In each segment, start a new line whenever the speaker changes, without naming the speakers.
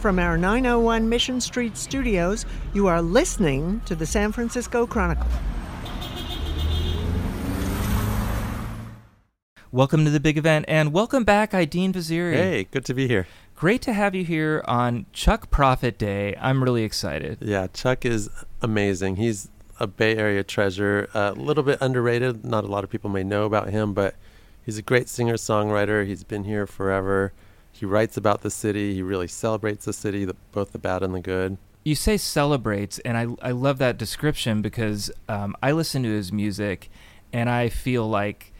From our 901 Mission Street studios, you are listening to the San Francisco Chronicle.
Welcome to the big event, and welcome back, Aidin Vaziri.
Hey, good to be here.
Great to have you here on Chuck Prophet Day. I'm really excited.
Yeah, Chuck is amazing. He's a Bay Area treasure, a little bit underrated. Not a lot of people may know about him, but he's a great singer songwriter. He's been here forever. He writes about the city. He really celebrates the city, the, both the bad and the good.
You say celebrates, and I, I love that description because um, I listen to his music and I feel like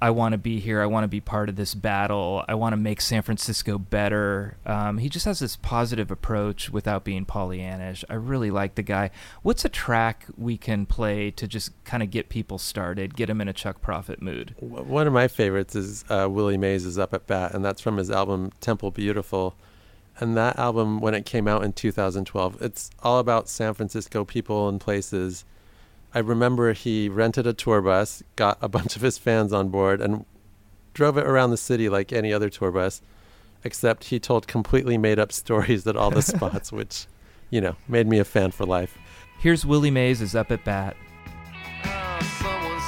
I want to be here. I want to be part of this battle. I want to make San Francisco better. Um, he just has this positive approach without being Pollyannish. I really like the guy. What's a track we can play to just kind of get people started, get them in a Chuck Prophet mood?
One of my favorites is uh, Willie Mays is Up at Bat, and that's from his album Temple Beautiful. And that album, when it came out in 2012, it's all about San Francisco people and places I remember he rented a tour bus, got a bunch of his fans on board, and drove it around the city like any other tour bus, except he told completely made up stories at all the spots, which, you know, made me a fan for life.
Here's Willie Mays is up at bat.
Uh, someone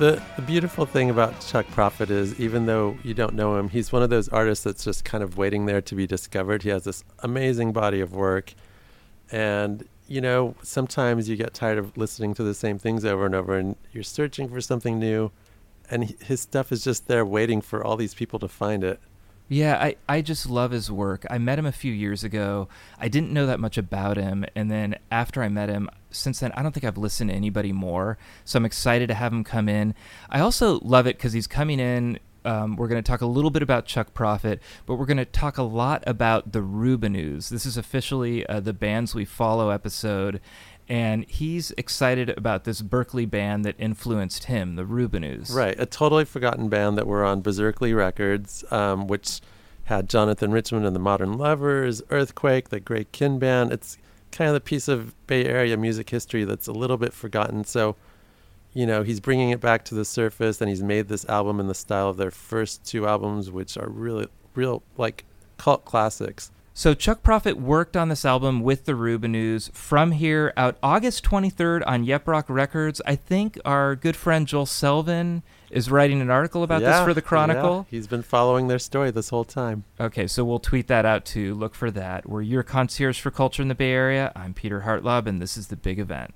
The,
the beautiful thing about Chuck Prophet is, even though you don't know him, he's one of those artists that's just kind of waiting there to be discovered. He has this amazing body of work. And, you know, sometimes you get tired of listening to the same things over and over, and you're searching for something new. And his stuff is just there waiting for all these people to find it.
Yeah, I, I just love his work. I met him a few years ago. I didn't know that much about him. And then after I met him, since then, I don't think I've listened to anybody more. So I'm excited to have him come in. I also love it because he's coming in. Um, we're going to talk a little bit about Chuck Prophet, but we're going to talk a lot about the Rubinoos. This is officially uh, the Bands We Follow episode. And he's excited about this Berkeley band that influenced him, the Rubinoos.
Right, a totally forgotten band that were on Berserkly Records, um, which had Jonathan Richman and the Modern Lovers, Earthquake, the Greg Kihn Band. It's kind of the piece of Bay Area music history that's a little bit forgotten. So, you know, he's bringing it back to the surface, and he's made this album in the style of their first two albums, which are really, real like cult classics.
So Chuck Prophet worked on this album with the Rubinoos from here out August 23rd on Yep Rock Records. I think our good friend Joel Selvin is writing an article about this for the Chronicle.
yeah, he's been following their story this whole time.
Okay, so we'll tweet that out too. Look for that. We're your concierge for culture in the Bay Area. I'm Peter Hartlaub, and this is the big event.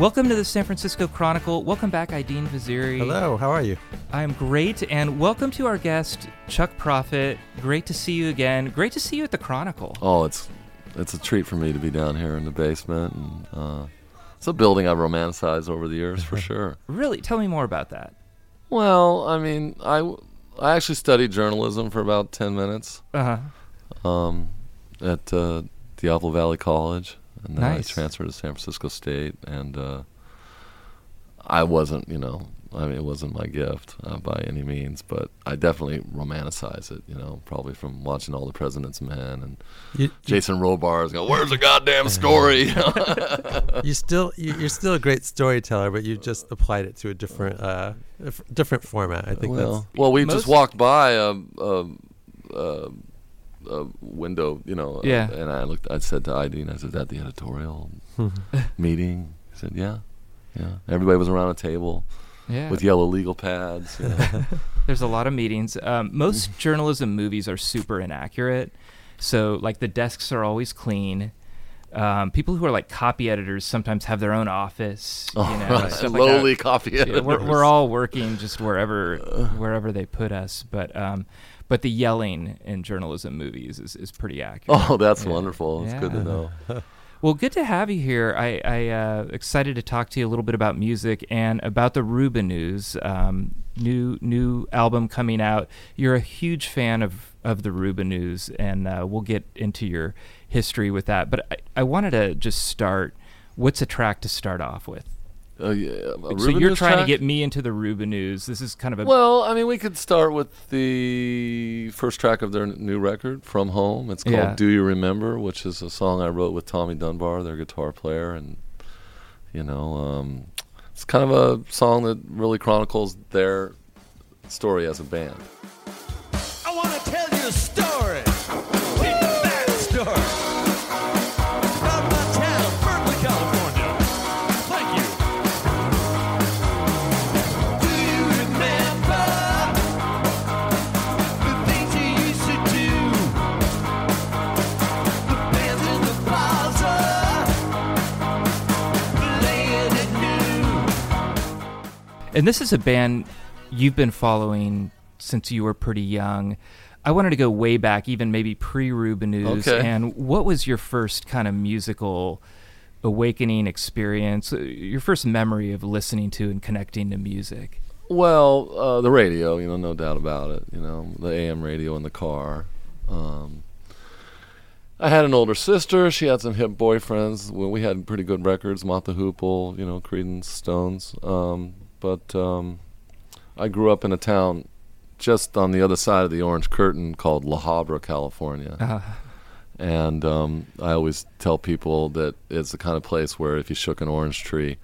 Welcome to the San Francisco Chronicle. Welcome back, Aidin Vaziri.
Hello, how are you?
I'm great, and welcome to our guest, Chuck Prophet. Great to see you again. Great to see you at the Chronicle.
Oh, it's it's a treat for me to be down here in the basement, and uh, it's a building I've romanticized over the years for sure.
Really, tell me more about that.
Well, I mean, I, I actually studied journalism for about ten minutes
Uh huh.
um, at uh, Diablo Valley College, and then
Nice.
I transferred to San Francisco State, and uh, I wasn't, you know, I mean, it wasn't my gift uh, by any means, but I definitely romanticize it, you know, probably from watching all the President's Men and
You,
Jason Robards go, "Where's the goddamn story?" You
you still you, you're still a great storyteller, but you just applied it to a different uh, different format. I think
well, well, we
Most-
just walked by a, a window, you know, uh,
Yeah.
and I looked. I said to ID, and I said, "Is that the editorial meeting?" He said, "Yeah, yeah." Everybody was around a table
Yeah.
with yellow legal pads. You know.
There's a lot of meetings. Um, most journalism movies are super inaccurate. So, like, the desks are always clean. Um, people who are like copy editors sometimes have their own office. You
Oh,
know,
right.
stuff like
Lowly
that.
copy
Yeah,
editors.
we're, we're all working just wherever wherever they put us. But um, but the yelling in journalism movies is, is pretty accurate.
Oh, that's
Yeah.
wonderful. It's good to know.
Well, good to have you here. I, I uh, excited to talk to you a little bit about music and about the Rubinoos um, new new album coming out. You're a huge fan of of the Rubinoos, and uh, we'll get into your history with that. But I, I wanted to just start. What's a track to start off with?
Uh, yeah,
so you're trying
track?
to get me into the Rubinoos. This is kind of a
Well, I mean, we could start with the first track of their n- new record, From Home. It's called
Yeah.
Do You Remember, which is a song I wrote with Tommy Dunbar, their guitar player. And, you know, um, it's kind of a song that really chronicles their story as a band.
And this is a band you've been following since you were pretty young. I wanted to go way back, even maybe pre Rubinoos.
Okay.
And what was your first kind of musical awakening experience? uh, Your first memory of listening to and connecting to music?
Well, uh, the radio, you know, no doubt about it. You know, the AM radio in the car. Um, I had an older sister. She had some hip boyfriends. Well, we had pretty good records, Mott the Hoople, you know, Creedence, Stones. Um, but um, I grew up in a town just on the other side of the Orange Curtain called La Habra, California.
Uh,
And um, I always tell people that it's the kind of place where if you shook an orange tree,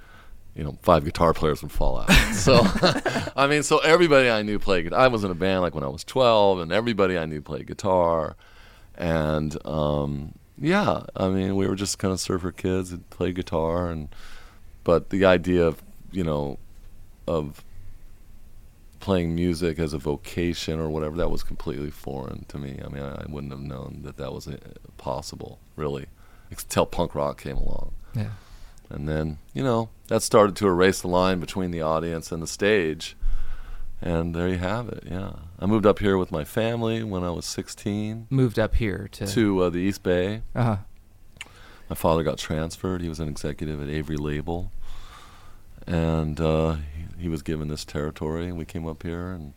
you know, five guitar players would fall out. so, I mean, so everybody I knew played guitar. I was in a band like when I was 12, and everybody I knew played guitar. And um, yeah, I mean, we were just kind of surfer kids that played guitar. And but the idea of, you know, of playing music as a vocation or whatever that was completely foreign to me i mean i, I wouldn't have known that that was uh, possible really until punk rock came along
yeah.
and then you know that started to erase the line between the audience and the stage and there you have it yeah i moved up here with my family when i was 16
Moved up here to.
to uh, the east bay
uh-huh
my father got transferred. He was an executive at Avery Label, and uh, he, he was given this territory. And we came up here, and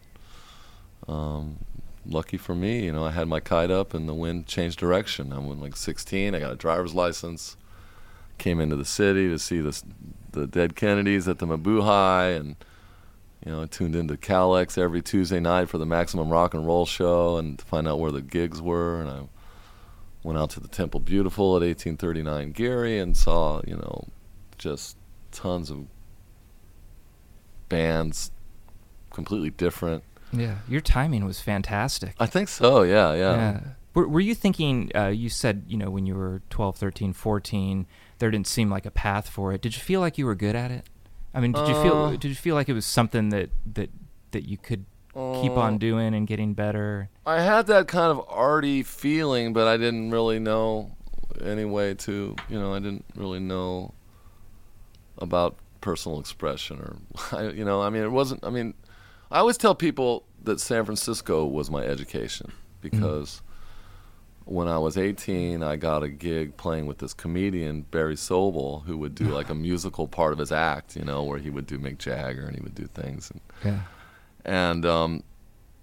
um, lucky for me, you know, I had my kite up, and the wind changed direction. I went like 16. I got a driver's license. Came into the city to see this, the Dead Kennedys at the Mabuhay, and you know, I tuned into KALX every Tuesday night for the Maximum Rock and Roll show, and to find out where the gigs were, and I went out to the Temple Beautiful at 1839 Geary and saw, you know, just tons of bands completely different.
yeah. Your timing was fantastic.
I think so, yeah, yeah.
Yeah. Were, were you thinking, uh, you said, you know, when you were 12, 13, 14, there didn't seem like a path for it. Did you feel like you were good at it? I mean, did you feel
Uh,
did you feel like it was something that that that you could keep
Uh,
on doing and getting better?
I had that kind of arty feeling, but I didn't really know any way to, you know, I didn't really know about personal expression or, you know, I mean, it wasn't, I mean, I always tell people that San Francisco was my education because when I was 18, I got a gig playing with this comedian, Barry Sobel, who would do like a musical part of his act, you know, where he would do Mick Jagger and he would do things. And,
Yeah.
and um,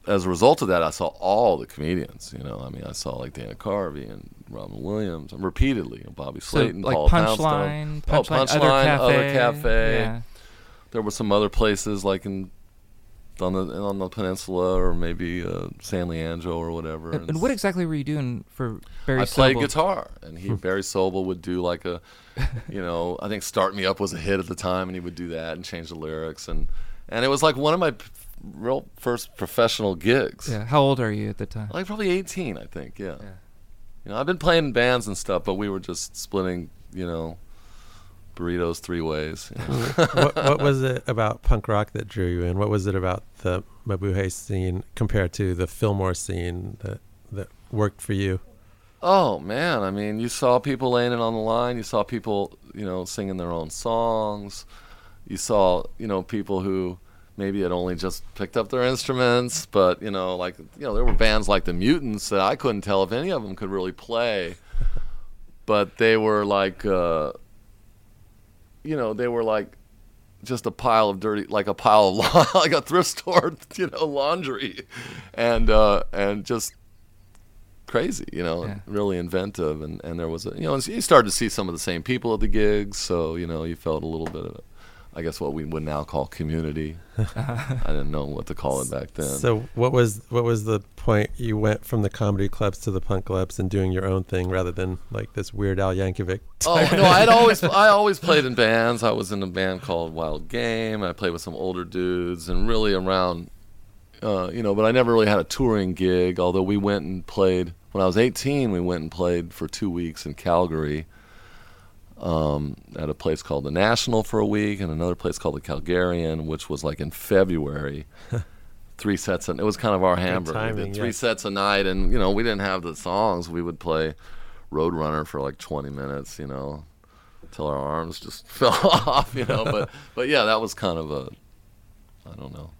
as a result of that, I saw all the comedians. You know, I mean, I saw like Dana Carvey and Robin Williams repeatedly, and Bobby
So
Slayton,
like
Paul
punchline,
Poundstone.
punchline,
oh, punchline,
other cafe,
other cafe.
Yeah.
There were some other places like in on the on the peninsula, or maybe uh, San Leandro or whatever.
And, and what exactly were you doing for Barry?
I played guitar, and he Barry Sobel would do like a, you know, I think "Start Me Up" was a hit at the time, and he would do that and change the lyrics, and and it was like one of my p- real first professional gigs.
Yeah. How old are you at the time?
Like probably 18, I think. Yeah.
Yeah.
You know, I've been playing bands and stuff, but we were just splitting, you know, burritos three ways. you know.
what, what was it about punk rock that drew you in? What was it about the Mabuhay scene compared to the Fillmore scene that that worked for you?
Oh man, I mean, you saw people laying it on the line. You saw people, you know, singing their own songs. You saw, you know, people who maybe had only just picked up their instruments, but you know, like you know, there were bands like the Mutants that I couldn't tell if any of them could really play, but they were like, uh, you know, they were like just a pile of dirty, like a pile of la- like a thrift store, you know, laundry, and uh, and just crazy, you know,
Yeah.
really inventive, and and there was a, you know, and you started to see some of the same people at the gigs, so you know, you felt a little bit of, I guess, what we would now call community. I didn't know what to call it back then.
So what was what was the point you went from the comedy clubs to the punk clubs and doing your own thing rather than like this Weird Al Yankovic?
Oh no, I'd always I always played in bands. I was in a band called Wild Game. I played with some older dudes and really around uh, you know, but I never really had a touring gig, although we went and played when I was 18, we went and played for 2 weeks in Calgary. Um, at a place called the National for a week and another place called the Calgarian, which was like in February. three sets and it was kind of our hamburger. We did
timing,
three
yes.
sets a night and you know, we didn't have the songs. We would play Roadrunner for like 20 minutes, you know, till our arms just fell off, you know. But but yeah, that was kind of a, I don't know.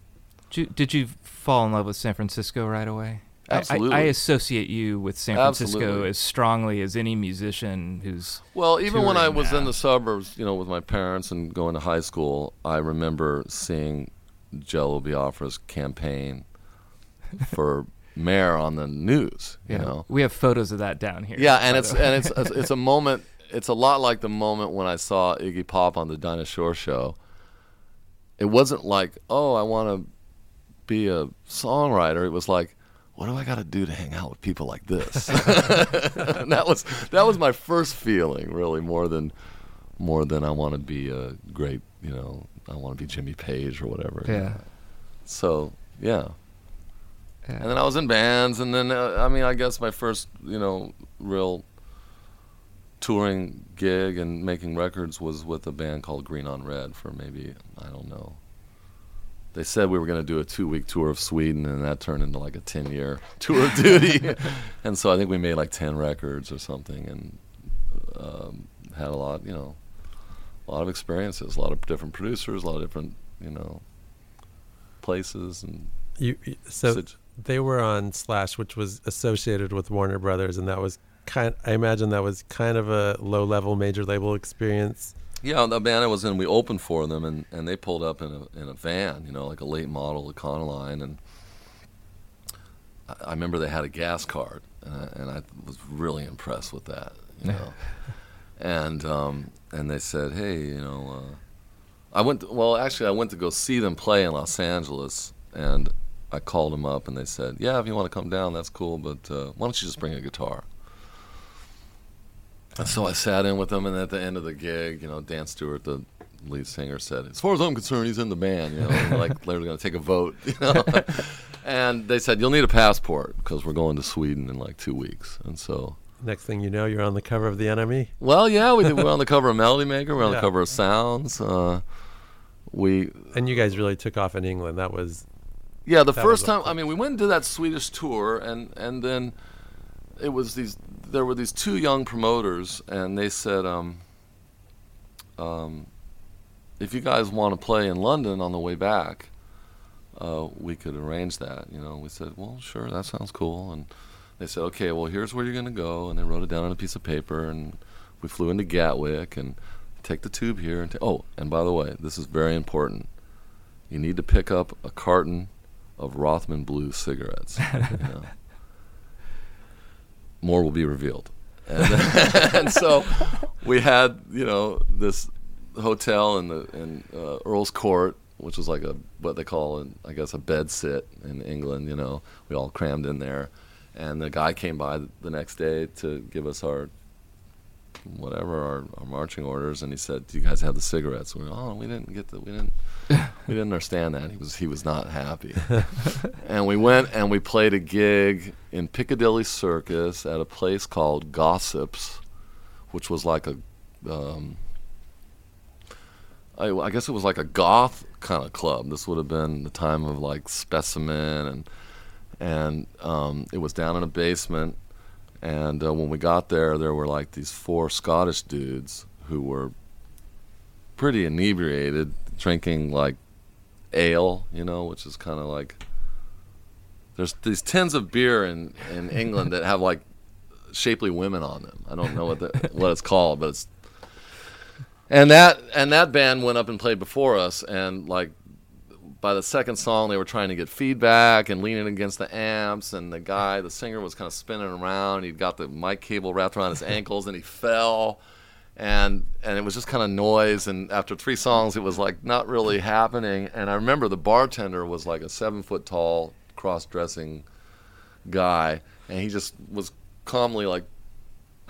Did you, did you fall in love with San Francisco right away? I- I- I, associate you with San Francisco
Absolutely.
as strongly as any musician who's.
Well, even when I was in the suburbs, you know, with my parents and going to high school, I remember seeing Jello Biafra's campaign for mayor on the news. You
Yeah,
know,
we have photos of that down here.
Yeah, and it's and it's it's a moment. It's a lot like the moment when I saw Iggy Pop on the Dinah Shore show. It wasn't like, oh, I want to be a songwriter. It was like, what do I got to do to hang out with people like this? and that was that was my first feeling, really, more than more than I want to be a great, you know, I want to be Jimmy Page or whatever. you
yeah.
know. So yeah,
yeah.
and then I was in bands, and then uh, I mean, I guess my first, you know, real touring gig and making records was with a band called Green on Red for maybe I don't know. They said we were going to do a two-week tour of Sweden, and that turned into like a ten-year tour of duty. and so I think we made like ten records or something, and um, had a lot, you know, a lot of experiences, a lot of different producers, a lot of different, you know, places and.
You so they were on Slash, which was associated with Warner Brothers, and that was kind. I imagine that was kind of a low-level major label experience.
Yeah, the band I was in, we opened for them, and, and they pulled up in a in a van, you know, like a late model Econoline, and I, I remember they had a gas card, and I, and I was really impressed with that, you know, and um, and they said, hey, you know, uh, I went. To, well, actually, I went to go see them play in Los Angeles, and I called them up, and they said, yeah, if you want to come down, that's cool, but uh, why don't you just bring a guitar? So I sat in with them, and at the end of the gig, you know, Dan Stuart, the lead singer, said, "As far as I'm concerned, he's in the band." You know, like they were going to take a vote, you know. and they said, "You'll need a passport because we're going to Sweden in like two weeks." And so,
Next thing you know, you're on the cover of the NME.
well, yeah, we did. We're on the cover of Melody Maker. We're on
Yeah.
the cover of Sounds. Uh, we
And you guys really took off in England. That was
Yeah, the first time. I mean, we went and did that Swedish tour, and and then it was these. There were these two young promoters, and they said, um, um, if you guys want to play in London on the way back, uh, we could arrange that. You know, we said, well, sure, that sounds cool, and they said, okay, well, here's where you're going to go, and they wrote it down on a piece of paper, and we flew into Gatwick, and take the tube here, and ta- oh, and by the way, this is very important. You need to pick up a carton of Rothman Blue cigarettes. you know. More will be revealed. And, and so we had, you know, this hotel in the in uh, Earl's Court, which was like a what they call, an, I guess, a bed sit in England. You know, we all crammed in there, and the guy came by the next day to give us our whatever our, our marching orders, and he said, "Do you guys have the cigarettes?" We were, "Oh, we didn't get the we didn't we didn't understand that." He was he was not happy, and we went and we played a gig in Piccadilly Circus at a place called Gossips, which was like a um, I, I guess it was like a goth kind of club. This would have been the time of like Specimen, and and um, it was down in a basement, And uh, when we got there, there were like these four Scottish dudes who were pretty inebriated, drinking like ale, you know, which is kind of like there's these tins of beer in in England that have like shapely women on them. I don't know what the, what it's called, but it's and that and that band went up and played before us, and like by the second song, they were trying to get feedback and leaning against the amps, and the guy, the singer, was kind of spinning around. He'd got the mic cable wrapped around his ankles, and he fell. And and it was just kind of noise. And after three songs, it was like not really happening. And I remember the bartender was like a seven foot tall, cross dressing guy, and he just was calmly like,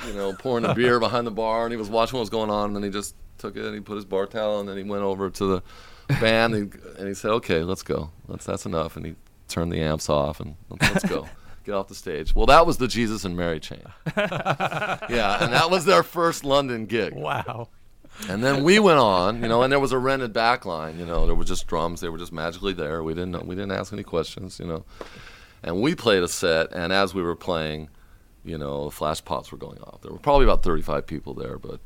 you know, pouring a beer behind the bar, and he was watching what was going on, and then he just took it and he put his bar towel, and then he went over to the band, and he, and he said, "Okay, let's go. Let's that's enough," and he turned the amps off, and let's, let's go. Get off the stage. Well, that was the Jesus and Mary chain. yeah, and that was their first London gig.
Wow.
And then we went on, you know, and there was a rented back line, you know, there were just drums, they were just magically there. We didn't know, we didn't ask any questions, you know. And we played a set and as we were playing, you know, the flash pots were going off. There were probably about 35 people there, but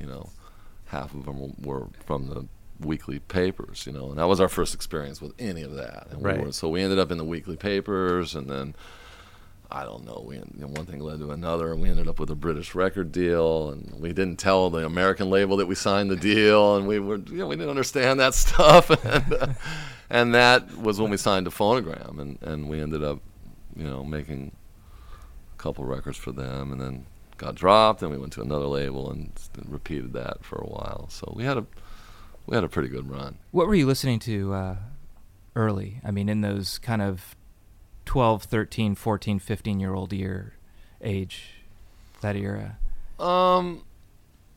you know, half of them were from the weekly papers, you know, and that was our first experience with any of that. And we
Right.
were, so we ended up in the weekly papers, and then I don't know, we you know, one thing led to another, and we ended up with a British record deal, and we didn't tell the American label that we signed the deal, and we were, you know, we didn't understand that stuff, and, uh, and that was when we signed to Phonogram, and and we ended up, you know, making a couple records for them, and then got dropped, and we went to another label and repeated that for a while. So we had a we had a pretty good run.
What were you listening to uh, early? I mean, in those kind of 12, 13, 14, 15 year old year age, that era.
Um,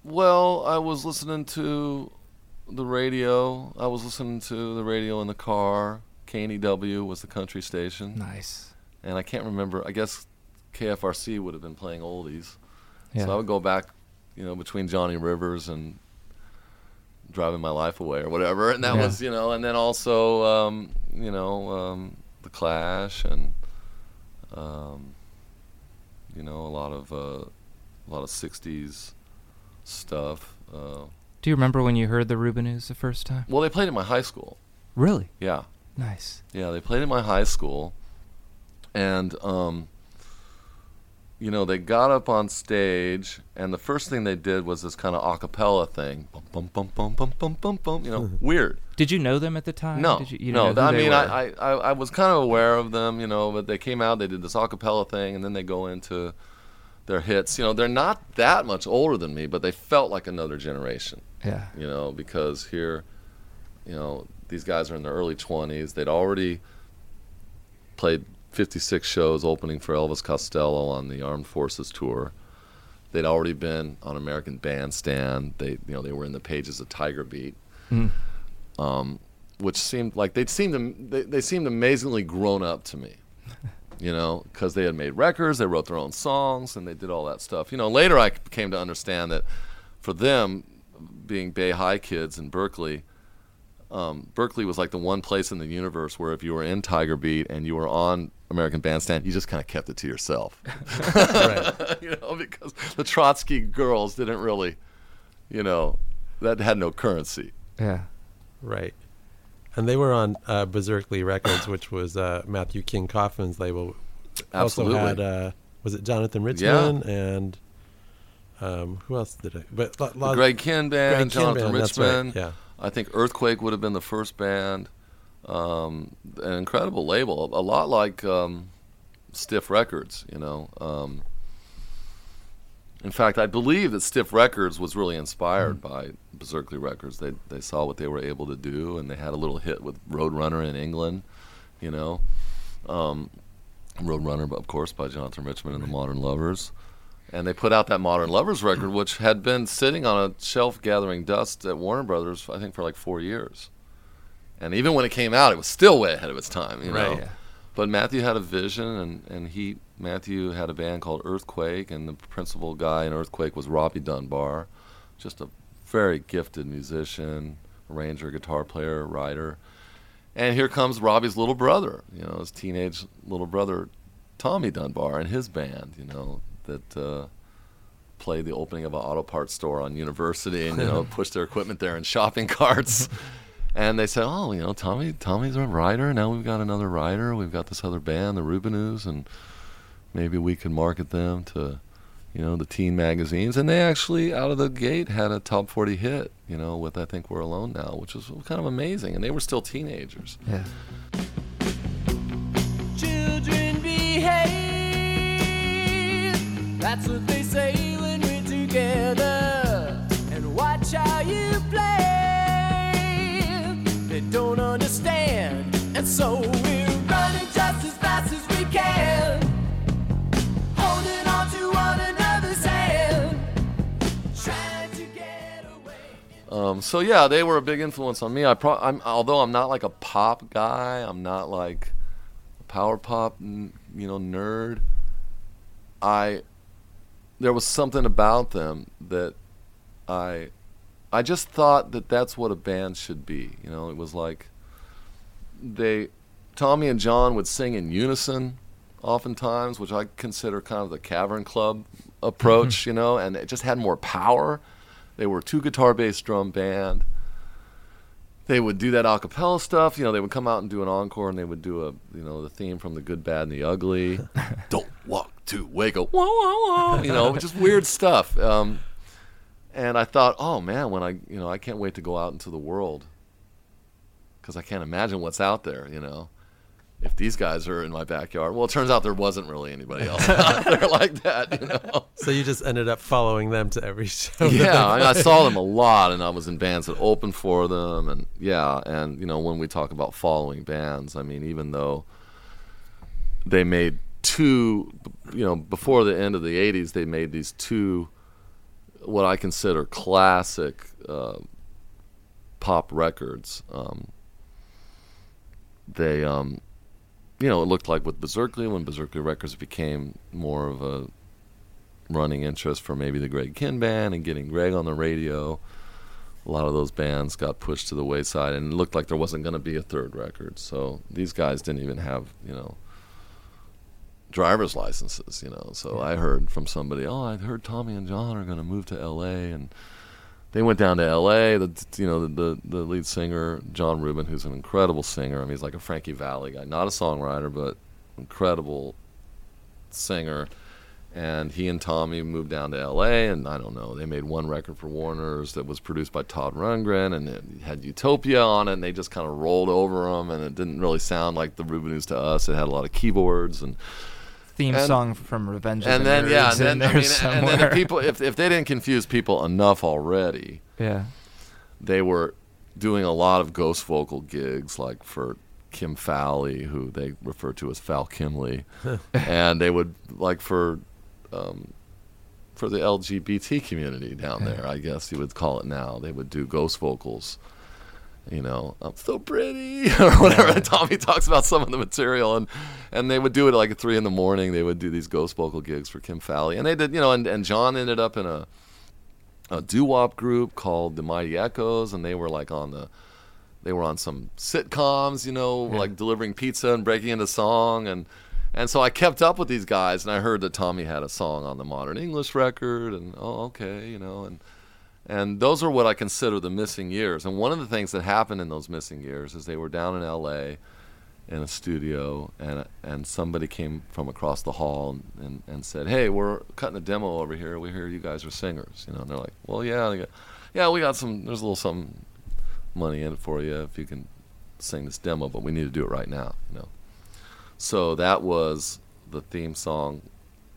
well, I was listening to the radio. I was listening to the radio in the car. KNEW was the country station,
Nice.
and I can't remember. I guess KFRC would have been playing oldies.
Yeah.
So I would go back, you know, between Johnny Rivers and driving my life away or whatever, and that
Yeah.
was, you know, and then also, um, you know, um, the Clash and, um, you know, a lot of uh, a lot of '60s stuff. Uh,
Do you remember when you heard the Rubinoos the first time?
well, they played in my high school.
Really?
Yeah,
Nice.
yeah, they played in my high school, and um, you know, they got up on stage, and the first thing they did was this kind of a cappella thing. Bum, bum, bum, bum, bum, bum, bum, bum, you know, weird.
Did you know them at the time?
No,
Did you, you
no.
know
I mean. I, I, I was kind of aware of them, you know, but they came out, they did this a cappella thing, and then they go into their hits. You know, they're not that much older than me, but they felt like another generation
yeah.
you know, because here, you know, these guys are in their early 20s. They'd already played 56 shows opening for Elvis Costello on the Armed Forces tour. They'd already been on American Bandstand. They, you know, they were in the pages of Tiger Beat,
Mm.
um, which seemed like they'd seemed they, they seemed amazingly grown up to me. You know, because they had made records, they wrote their own songs, and they did all that stuff. You know, later I came to understand that for them, being Bay High kids in Berkeley, um, Berkeley was like the one place in the universe where if you were in Tiger Beat and you were on American Bandstand, you just kind of kept it to yourself. You know, because the Trotsky girls didn't really, you know, that had no currency.
Yeah.
Right. And they were on uh, Berserkly Records, which was uh, Matthew King Kaufman's label.
Absolutely.
Also had, uh, was it Jonathan Richman and um, who else did it? But lo-
The
lo-
Greg Kihn
Greg
band,
Kihn
Jonathan
band, that's right, Yeah.
I think Earthquake would have been the first band. Um, an incredible label, a lot like um, Stiff Records, you know. Um, in fact, I believe that Stiff Records was really inspired by Berserkly Records. They they saw what they were able to do, and they had a little hit with Roadrunner in England, you know. Um, Roadrunner, of course, by Jonathan Richman and the Modern Lovers. And they put out that Modern Lovers record, which had been sitting on a shelf gathering dust at Warner Brothers, I think, for like four years. And even when it came out, it was still way ahead of its time, you know.
Right.
Yeah.
But Matthew had a vision, and, and he Matthew had a band called Earthquake, and the principal guy in Earthquake was Robbie Dunbar, just a very gifted musician, arranger, guitar player, writer. And here comes Robbie's little brother, you know, his teenage little brother, Tommy Dunbar, and his band, you know, that uh, play the opening of an auto parts store on University and you know push their equipment there in shopping carts. And they said, "Oh, you know, Tommy, Tommy's a writer. Now we've got another writer. We've got this other band, the Rubinoos, and maybe we can market them to, you know, the teen magazines." And they actually, out of the gate, had a top forty hit. You know, with I think we're alone now, which was kind of amazing. And they were still teenagers.
Yeah.
That's what they say when we're together. And watch how you play. They don't understand. And so we're running just as fast as we can. Holding on to.
Um, so yeah, they were a big influence on me. I pro- I'm, although I'm not like a pop guy, I'm not like a power pop, you know, nerd. I there was something about them that I I just thought that that's what a band should be. You know, it was like they Tommy and John would sing in unison oftentimes, which I consider kind of the Cavern Club approach, mm-hmm. you know, and it just had more power. They were a two guitar bass drum band. They would do that a cappella stuff, you know, they would come out and do an encore and they would do a you know, the theme from the good, bad, and the ugly. Don't walk to Waco. Whoa, whoa, whoa. You know, just weird stuff. Um, and I thought, oh man, when I you know, I can't wait to go out into the world because I can't imagine what's out there, you know. If these guys are in my backyard, well, it turns out there wasn't really anybody else out there like that, you know.
So you just ended up following them to every show.
Yeah, I, mean, I saw them a lot, and I was in bands that opened for them, and yeah, and you know, when we talk about following bands, I mean, even though they made two, you know, before the end of the '80s, they made these two, what I consider classic uh, pop records. Um, they, um, you know, it looked like with Berserkly when Berserkly Records became more of a running interest for maybe the Greg Kihn band and getting Greg on the radio. A lot of those bands got pushed to the wayside, and it looked like there wasn't going to be a third record. So these guys didn't even have, you know, driver's licenses, you know. So I heard from somebody, oh, I heard Tommy and John are going to move to L.A. and they went down to L.A. The you know the, the the lead singer John Rubin, who's an incredible singer. I mean, he's like a Frankie Valli guy, not a songwriter, but incredible singer. And he and Tommy moved down to L.A. and I don't know, they made one record for Warner's that was produced by Todd Rundgren and it had Utopia on it, and they just kind of rolled over them, and it didn't really sound like the Rubinoos to us. It had a lot of keyboards and
Theme
And-
song from Revenge of
and
the
then yeah,
Nerds
and
in
then,
there
I mean,
somewhere.
and then if people if if they didn't confuse people enough already,
yeah.
they were doing a lot of ghost vocal gigs, like for Kim Fowley, who they refer to as Fal Kimley, and they would like for um, for the LGBT community down there, I guess you would call it now. They would do ghost vocals. You know, I'm so pretty, or whatever. Tommy talks about some of the material, and and they would do it at like at three in the morning. They would do these ghost vocal gigs for Kim Fowley, and they did, you know, and, and John ended up in a a doo wop group called the Mighty Echoes, and they were like on the they were on some sitcoms, you know, like delivering pizza and breaking into song, and and so I kept up with these guys, and I heard that Tommy had a song on the Modern English record, and oh, okay, you know, and and those are what I consider the missing years. And one of the things that happened in those missing years is they were down in L.A. in a studio, and and somebody came from across the hall and, and, and said, "Hey, we're cutting a demo over here. We hear you guys are singers." You know, and they're like, "Well, yeah, go, yeah, we got some. There's a little something money in it for you if you can sing this demo, but we need to do it right now." You know, so that was the theme song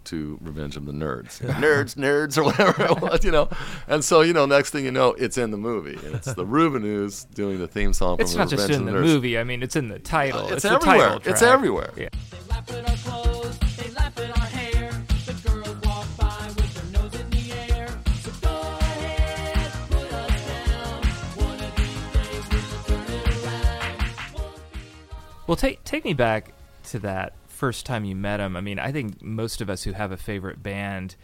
to Revenge of the Nerds. nerds, nerds, or whatever it was, you know. And so, you know, next thing you know, it's in the movie. And it's the Rubinoos doing the theme song
It's not just in the
Nerds.
movie. I mean, it's in the title.
Uh, it's
the
everywhere. It's everywhere.
Yeah.
They laugh at our clothes, they laugh at our hair. The girls walk by with their nose in the air. So go ahead, put us down. One of these days we'll turn it around.
Well, take take me back to that first time you met him. I mean, I think most of us who have a favorite band,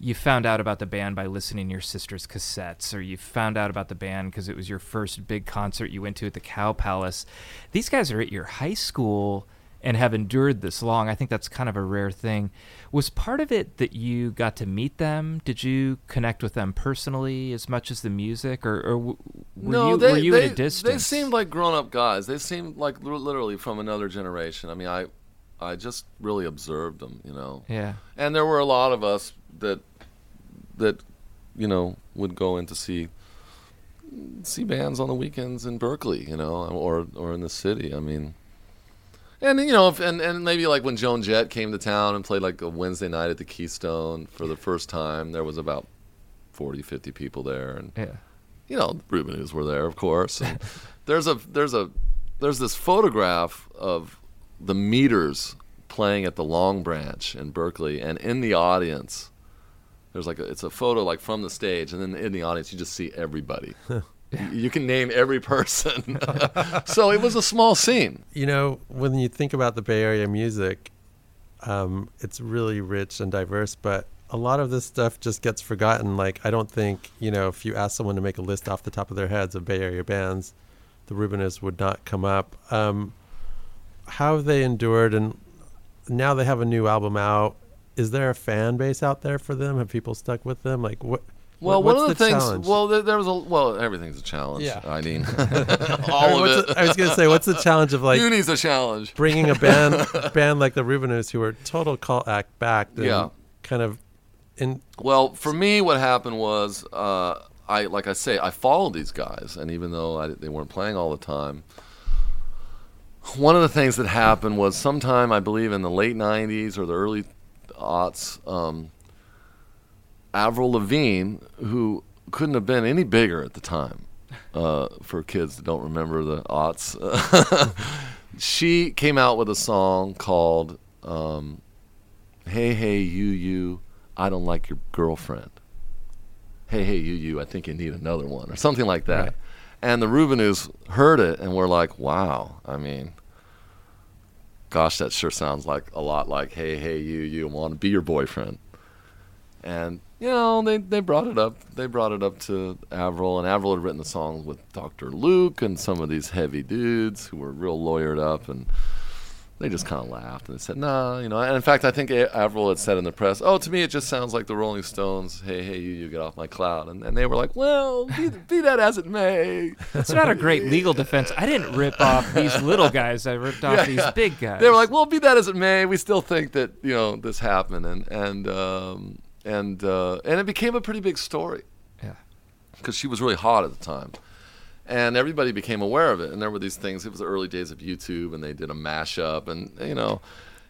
you found out about the band by listening to your sister's cassettes, or you found out about the band because it was your first big concert you went to at the Cow Palace. These guys are at your high school, and have endured this long. I think that's kind of a rare thing. Was part of it that you got to meet them? Did you connect with them personally as much as the music, or, or were
no,
you
they,
were you
they,
at a distance?
They seemed like grown-up guys. They seemed like literally from another generation. I mean, I, I just really observed them, you know.
yeah,
And there were a lot of us that, that, you know, would go in to see, see bands on the weekends in Berkeley, you know, or or in the city. I mean. And you know, if, and and maybe like when Joan Jett came to town and played like a Wednesday night at the Keystone for the first time, there was about 40, 50 people there, and
yeah.
you know, Rubinoos were there, of course. There's a there's a there's this photograph of the meters playing at the Long Branch in Berkeley, and in the audience, there's like a, it's a photo like from the stage, and then in the audience you just see everybody. You- can name every person. so it was a small scene.
You know, when you think about the Bay Area music, um, it's really rich and diverse, but a lot of this stuff just gets forgotten. Like, I don't think, you know, if you ask someone to make a list off the top of their heads of Bay Area bands, the Rubinoos would not come up. Um, how have they endured? And now they have a new album out. Is there a fan base out there for them? Have people stuck with them? Like, what?
Well,
what-
one
what's
of the, things.
challenge?
Well, there, there was a well, everything's a challenge.
Yeah.
I mean,
I
all
mean,
of it.
the- I was gonna say, what's the challenge of like
Uni's a challenge.
bringing a band band like the Rubinoos, who were total cult act back, and
Yeah.
kind of in
Well, for me, what happened was, uh, I like I say, I followed these guys, and even though I, they weren't playing all the time, one of the things that happened was sometime I believe in the late '90s or the early aughts, um, Avril Lavigne, who couldn't have been any bigger at the time, uh, for kids that don't remember the aughts, she came out with a song called um, "Hey Hey You You." I don't like your girlfriend. Hey, hey, you, you, I think you need another one, or something like that.
Right.
And the Rubinoos heard it and were like, wow, I mean, gosh, that sure sounds like a lot like, hey, hey, you, you want to be your boyfriend. And, you know, they, they brought it up. They brought it up to Avril, and Avril had written the song with Dr. Luke and some of these heavy dudes who were real lawyered up, and they just kind of laughed and they said, "Nah, you know." And in fact, I think Avril had said in the press, "Oh, to me, it just sounds like the Rolling Stones. Hey, hey, you, you get off my cloud." And, and they were like, "Well, be, be that as it may."
It's not a great legal defense. I didn't rip off these little guys. I ripped off
Yeah,
these
yeah.
big guys.
They were like, "Well, be that as it may, we still think that you know this happened," and and um, and uh, and it became a pretty big story.
Yeah.
because she was really hot at the time. And everybody became aware of it. And there were these things, it was the early days of YouTube, and they did a mashup. And, you know,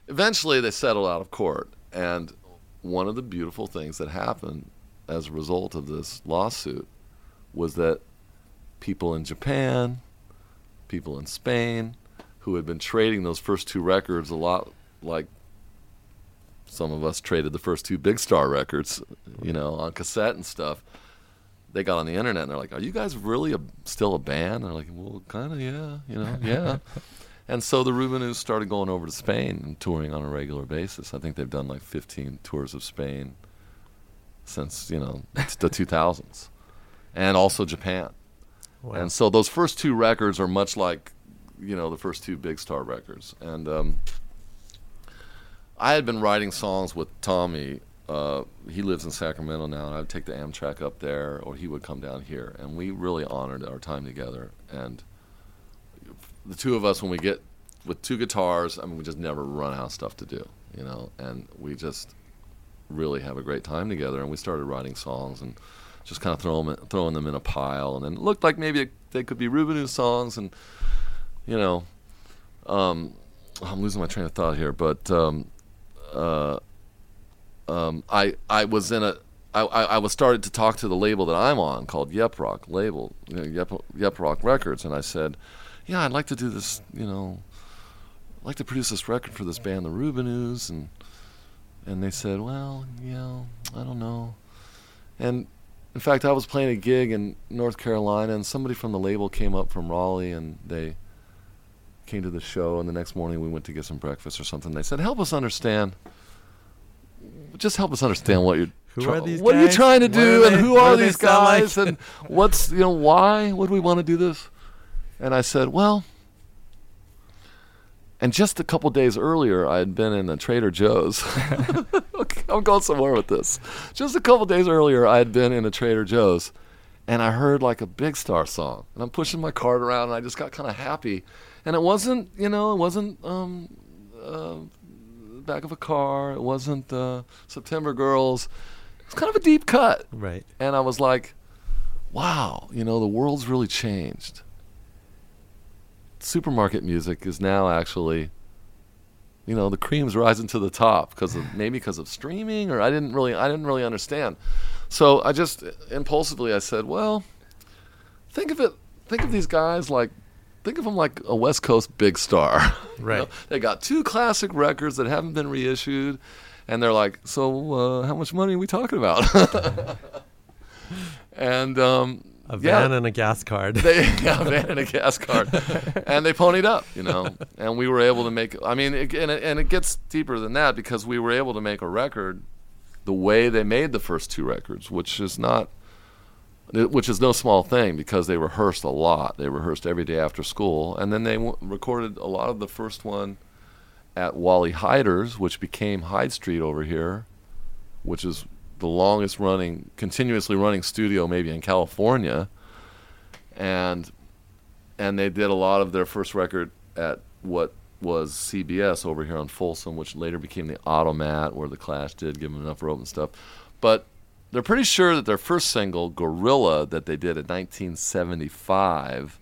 eventually they settled out of court. And one of the beautiful things that happened as a result of this lawsuit was that people in Japan, people in Spain, who had been trading those first two records a lot like some of us traded the first two Big Star records, you know, on cassette and stuff. They got on the internet and they're like, "Are you guys really a, still a band?" And they're like, "Well, kind of, yeah, you know, yeah." and so the Rubinoos started going over to Spain and touring on a regular basis. I think they've done like 15 tours of Spain since you know the 2000s, and also Japan.
wow.
And so those first two records are much like, you know, the first two Big Star records. And um, I had been writing songs with Tommy. Uh, he lives in Sacramento now, and I'd take the Amtrak up there, or he would come down here. And we really honored our time together. And the two of us, when we get with two guitars, I mean, we just never run out of stuff to do, you know. And we just really have a great time together. And we started writing songs and just kind of throw 'em in- throwing them in a pile. And then it looked like maybe it, they could be Rubinoos songs. And, you know, um, I'm losing my train of thought here, but um, uh, um, I I was in a I, I, was started to talk to the label that I'm on called Yep Rock label Yep Yep Rock Records, and I said, yeah, I'd like to do this, you know, I'd like to produce this record for this band, the Rubinoos, and and they said, well, you know, I don't know, and in fact, I was playing a gig in North Carolina, and somebody from the label came up from Raleigh, and they came to the show, and the next morning we went to get some breakfast or something. They said, "Help us understand. Just help us understand what you're.
Who
try-
are these
What are you trying to
What
do,
are
and
they-
who
what
are
do they
these
sound like?"
guys, and what's you know why? would we want to do this?" And I said, "Well." And just a couple days earlier, I had been in a Trader Joe's. I'm going somewhere with this. Just a couple days earlier, I had been in a Trader Joe's, and I heard like a Big Star song, and I'm pushing my cart around, and I just got kind of happy. And it wasn't, you know, it wasn't um, uh, back of a car. It wasn't uh, September Girls. It was kind of a deep cut,
Right.
and I was like, "Wow, you know, the world's really changed." Supermarket music is now actually, you know, the cream's rising to the top because of maybe because of streaming, or I didn't really, I didn't really understand. So I just impulsively I said, "Well, think of it, think of these guys like." Think of them like a West Coast big star. You
Right.
know, they got two classic records that haven't been reissued, and they're like, "So, uh, how much money are we talking about?" and um,
A
yeah,
van and a gas card.
they yeah, a van and a gas card, and they ponied up, you know, and we were able to make. I mean, it, and it, and it gets deeper than that because we were able to make a record the way they made the first two records, which is not, which is no small thing because they rehearsed a lot. They rehearsed every day after school, and then they w- recorded a lot of the first one at Wally Heider's, which became Hyde Street over here, which is the longest running, continuously running studio maybe in California. And and they did a lot of their first record at what was CBS over here on Folsom, which later became the Automat, where the Clash did give them enough rope and stuff. But they're pretty sure that their first single, Gorilla, that they did in 1975,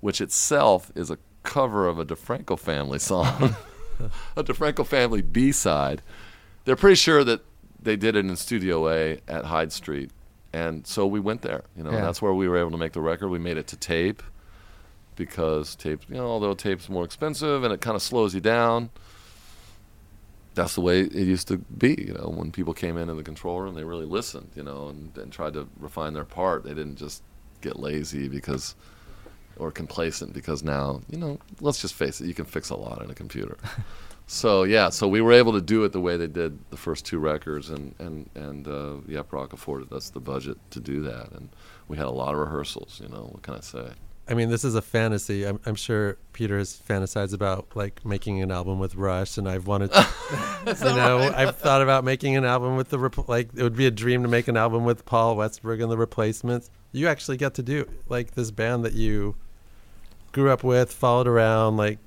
which itself is a cover of a DeFranco family song, a DeFranco family B side. They're pretty sure that they did it in Studio A at Hyde Street. And so we went there, you know,
Yeah.
and that's where we were able to make the record. We made it to tape because tape, you know, although tape's more expensive and it kind of slows you down, that's the way it used to be. You know, when people came in into the control room, they really listened, you know, and, and tried to refine their part. They didn't just get lazy because or complacent because now, you know, let's just face it, you can fix a lot in a computer. so yeah, so we were able to do it the way they did the first two records, and and and uh, Yep Roc afforded us the budget to do that, and we had a lot of rehearsals. You know, what can I say?
I mean, this is a fantasy. I'm, I'm sure Peter has fantasized about like making an album with Rush, and I've wanted, to, you know, I've thought about making an album with the like. It would be a dream to make an album with Paul Westerberg and the Replacements. You actually get to do like this band that you grew up with, followed around. Like,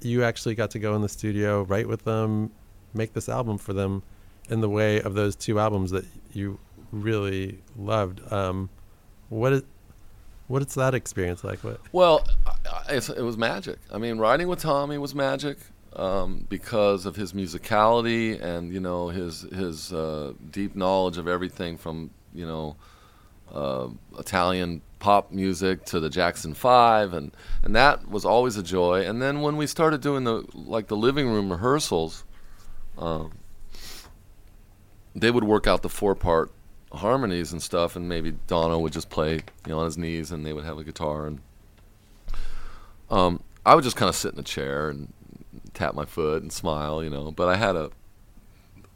you actually got to go in the studio, write with them, make this album for them, in the way of those two albums that you really loved. Um, what is what is that experience like? What?
Well, it was magic. I mean, writing with Tommy was magic um, because of his musicality and you know his his uh, deep knowledge of everything from you know uh, Italian pop music to the Jackson Five, and and that was always a joy. And then when we started doing the like the living room rehearsals, um, they would work out the four part harmonies and stuff, and maybe Dono would just play, you know, on his knees, and they would have a guitar, and um, I would just kind of sit in a chair and tap my foot and smile, you know. But I had a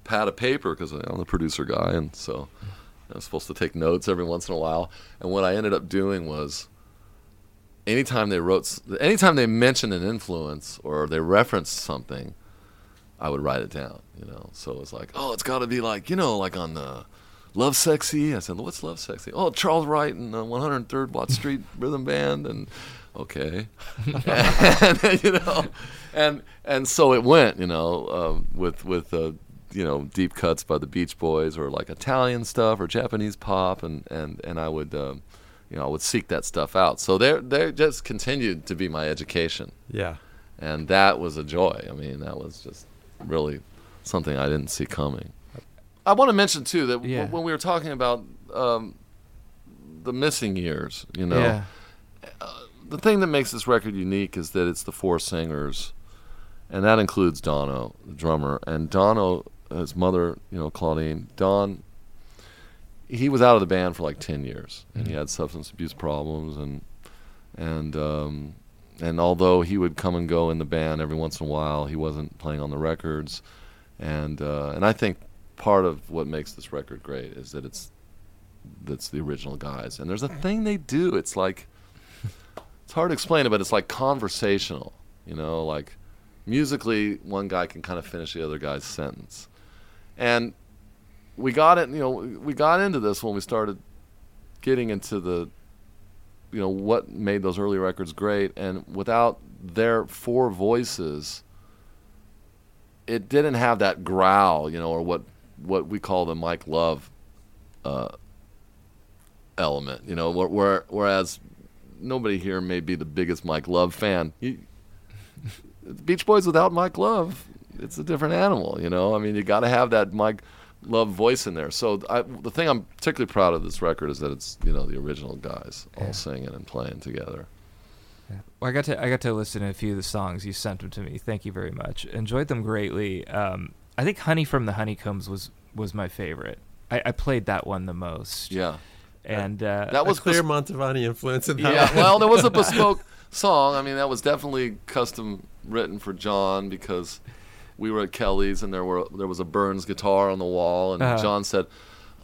pad of paper because I'm the producer guy, and so I was supposed to take notes every once in a while. And what I ended up doing was, anytime they wrote, anytime they mentioned an influence or they referenced something, I would write it down, you know. So it was like, oh, it's got to be like, you know, like on the Love Sexy. I said, what's Love Sexy? Oh, Charles Wright and the 103rd Watt Street Rhythm Band, and okay, and you know, and and so it went, you know, um, with with uh, you know deep cuts by the Beach Boys or like Italian stuff or Japanese pop, and and and I would. Um, you know, I would seek that stuff out. So there, there just continued to be my education
Yeah.
and that was a joy. I mean, that was just really something I didn't see coming. I want to mention too that w- when we were talking about um, the missing years, you know,
yeah.
the thing that makes this record unique is that it's the four singers, and that includes Dono, the drummer, and Dono, his mother, you know, Claudine. Don, he was out of the band for like ten years, and he had substance abuse problems, and and um, and although he would come and go in the band every once in a while, he wasn't playing on the records, and uh, and I think part of what makes this record great is that it's that's the original guys, and there's a thing they do. It's like it's hard to explain it, but it's like conversational. You know, like musically, one guy can kind of finish the other guy's sentence. And we got it, you know, we got into this when we started getting into the, you know, what made those early records great. And without their four voices, it didn't have that growl, you know, or what what we call the Mike Love uh, element, you know. Where, where, whereas nobody here may be the biggest Mike Love fan. You, Beach Boys without Mike Love, it's a different animal, you know. I mean, you got to have that Mike Love voice in there. So I, the thing I'm particularly proud of this record is that it's you know the original guys all
Yeah.
singing and playing together.
Well, I got to I got to listen to a few of the songs you sent them to me. Thank you very much. Enjoyed them greatly. Um, I think "Honey from the Honeycombs" was was my favorite. I, I played that one the most.
Yeah,
and uh,
that was
a clear
bes-
Mantovani influence in that.
yeah.
one.
well, there was a bespoke song. I mean, that was definitely custom written for John because we were at Kelly's and there were there was a Burns guitar on the wall, and
Uh-huh.
John said,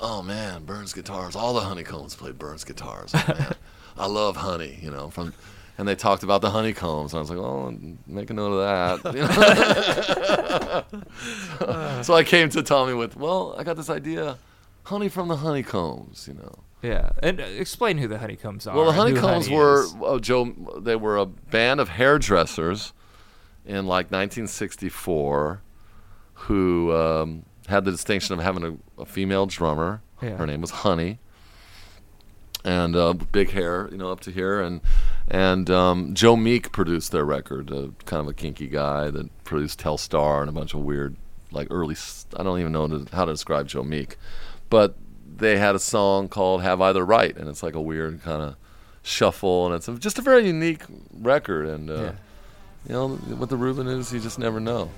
"Oh man, Burns guitars! All the Honeycombs played Burns guitars. Oh, man, I love Honey." You know, from and they talked about the honeycombs, and I was like, "Oh, make a note of that." You know? so I came to Tommy with, "Well, I got this idea, honey from the honeycombs." You know.
yeah. And uh, explain who the Honeycombs are.
Well, the Honeycombs
Honey
were
is.
oh, Joe. They were a band of hairdressers in like 1964 who um, had the distinction of having a, a female drummer.
Yeah.
Her name was Honey, and uh, big hair, you know, up to here. And and um, Joe Meek produced their record, uh, kind of a kinky guy that produced Telstar and a bunch of weird, like early. I don't even know how to describe Joe Meek, but they had a song called "Have I the Right," and it's like a weird kind of shuffle, and it's a, just a very unique record. And uh,
Yeah.
you know what the Rubinoos, you just never know.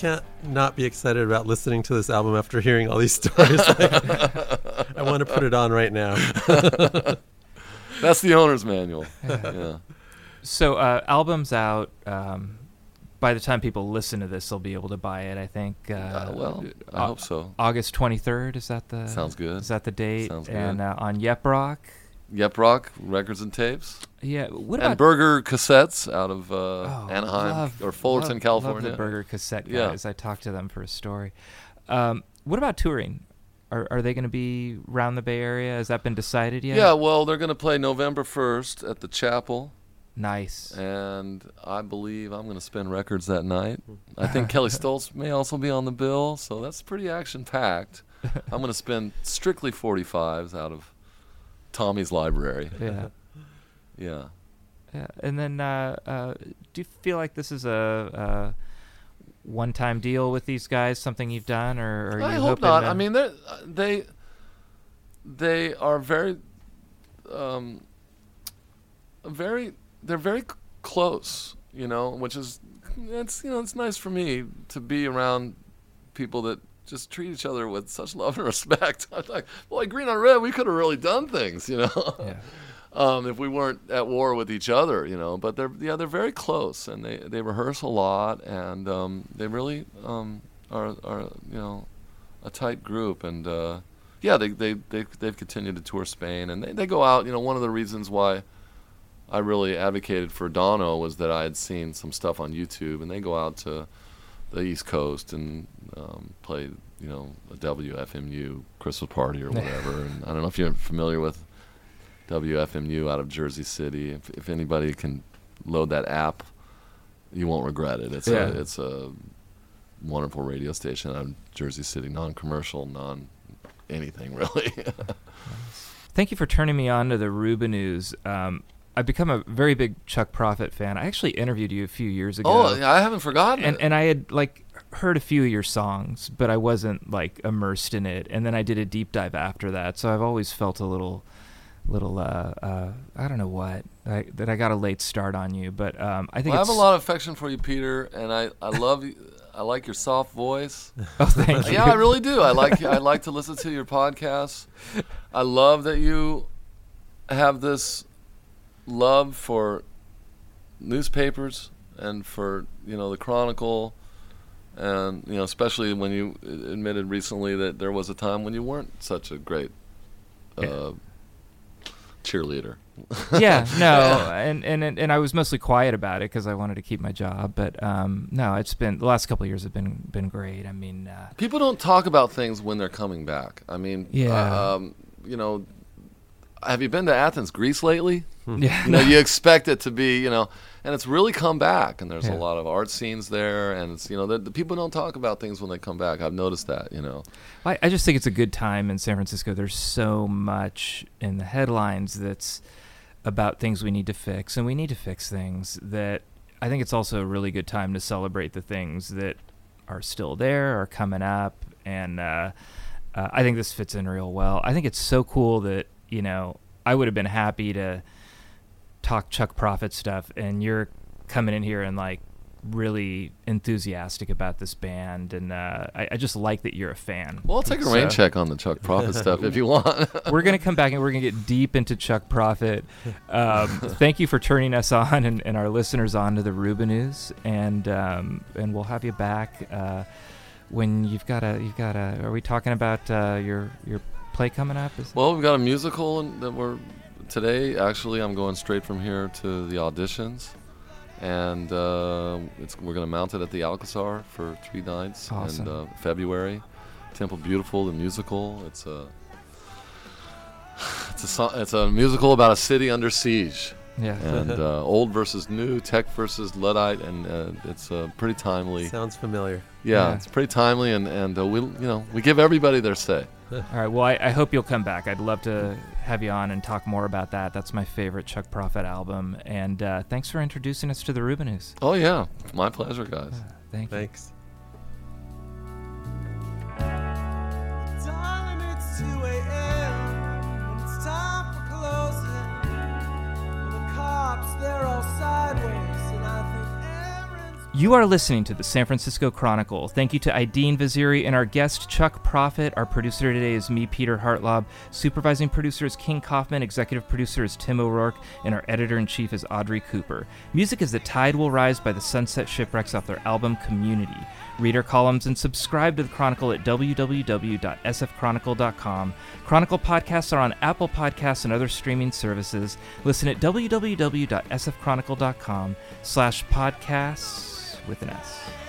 Can't not be excited about listening to this album after hearing all these stories. Like, I want to put it on right now.
That's the owner's manual. yeah.
So uh, albums out. Um, by the time people listen to this, they'll be able to buy it. I think. Uh,
Uh, well, I hope so.
August twenty third is that the
Sounds good.
Is that the date?
Sounds
and
good.
uh, on Yep Roc.
Yep Roc Records and Tapes,
Yeah. What
and Burger Cassettes out of uh,
Oh,
Anaheim
love-
or Fullerton,
love-
California.
Love the Burger Cassette
Yeah.
guys. I talked to them for a story. Um, what about touring? Are are they going to be around the Bay Area? Has that been decided yet?
Yeah, well, they're going to play November 1st at the Chapel,
Nice.
and I believe I'm going to spin records that night. I think Kelley Stoltz may also be on the bill, so that's pretty action packed. I'm going to spin strictly 45s out of Tommy's library.
yeah.
Yeah.
Yeah. And then, uh, uh, do you feel like this is a, a one-time deal with these guys? Something you've done, or, or
I
you
hope not. I mean, they're, they they are very, um, very they're very close. You know, which is it's you know it's nice for me to be around people that just treat each other with such love and respect. I'm like, boy, Green on Red, we could have really done things, you know.
Yeah.
um, if we weren't at war with each other, you know. But they're yeah, they're very close, and they, they rehearse a lot, and um, they really um, are are you know a tight group, and uh, yeah, they they they they've continued to tour Spain, and they they go out. You know, one of the reasons why I really advocated for Dono was that I had seen some stuff on YouTube, and they go out to the East Coast and um, play, you know, a WFMU Christmas party or whatever. and I don't know if you're familiar with WFMU out of Jersey City. If, if anybody can load that app, you won't regret it. It's
Yeah.
a it's a wonderful radio station out of Jersey City, non-commercial, non anything really.
Thank you for turning me on to the Rubinoos. Um, I've become a very big Chuck Prophet fan. I actually interviewed you a few years ago.
oh, I haven't forgotten
and
it.
and I had like heard a few of your songs, but I wasn't like immersed in it. And then I did a deep dive after that, so I've always felt a little, little uh, uh I don't know what I, that I got a late start on you, but um, I think
Well, I have a lot of affection for you, Peter, and I I love you. I I like your soft voice.
Oh, thank you.
yeah, I really do. I like I like to listen to your podcasts. I love that you have this love for newspapers and for you know the Chronicle, and you know especially when you admitted recently that there was a time when you weren't such a great uh, cheerleader.
yeah, no, and, and and and I was mostly quiet about it because I wanted to keep my job. But um, no, it's been the last couple of years have been been great. I mean, uh,
People don't talk about things when they're coming back. I mean,
Yeah.
uh, um, you know, have you been to Athens, Greece lately?
yeah,
You know, you expect it to be, you know, and it's really come back, and there's
Yeah.
a lot of art scenes there, and it's, you know, the, the people don't talk about things when they come back. I've noticed that, you know.
I, I just think it's a good time in San Francisco. There's so much in the headlines that's about things we need to fix, and we need to fix things that I think it's also a really good time to celebrate the things that are still there, are coming up, and uh, uh, I think this fits in real well. I think it's so cool that you know I would have been happy to talk Chuck Prophet stuff, and you're coming in here and like really enthusiastic about this band, and uh, I, I just like that you're a fan.
Well, I'll take a
So-
rain check on the Chuck Prophet stuff if you want.
we're gonna come back and we're gonna get deep into Chuck Prophet. Um, thank you for turning us on and, and our listeners on to the Rubinoos, and um, and we'll have you back uh, when you've got a you've got a. Are we talking about uh, your your play coming up? Is
well, we've got a musical that we're today. Actually, I'm going straight from here to the auditions, and uh, it's we're going to mount it at the Alcazar for three nights
Awesome.
in uh, February. Temple Beautiful, the musical. It's a it's a so- it's a musical about a city under siege,
yeah.
and uh, old versus new, tech versus luddite, and uh, it's uh, pretty timely.
Sounds familiar.
Yeah,
Yeah.
it's pretty timely, and and uh, we you know we give everybody their say.
All right. Well, I, I hope you'll come back. I'd love to have you on and talk more about that. That's my favorite Chuck Prophet album. And uh, thanks for introducing us to the Rubinoos.
Oh yeah, my pleasure, guys.
Thank you.
Thanks.
Darling,
You are listening to the San Francisco Chronicle. Thank you to Aidin Vaziri and our guest Chuck Prophet. Our producer today is me, Peter Hartlaub. Supervising producer is King Kaufman. Executive producer is Tim O'Rourke. And our editor in chief is Audrey Cooper. Music is The Tide Will Rise by the Sunset Shipwrecks off their album Community. Read our columns and subscribe to the Chronicle at www.sfchronicle.com. Chronicle podcasts are on Apple Podcasts and other streaming services. Listen at www.sfchronicle.com slash podcasts with an S.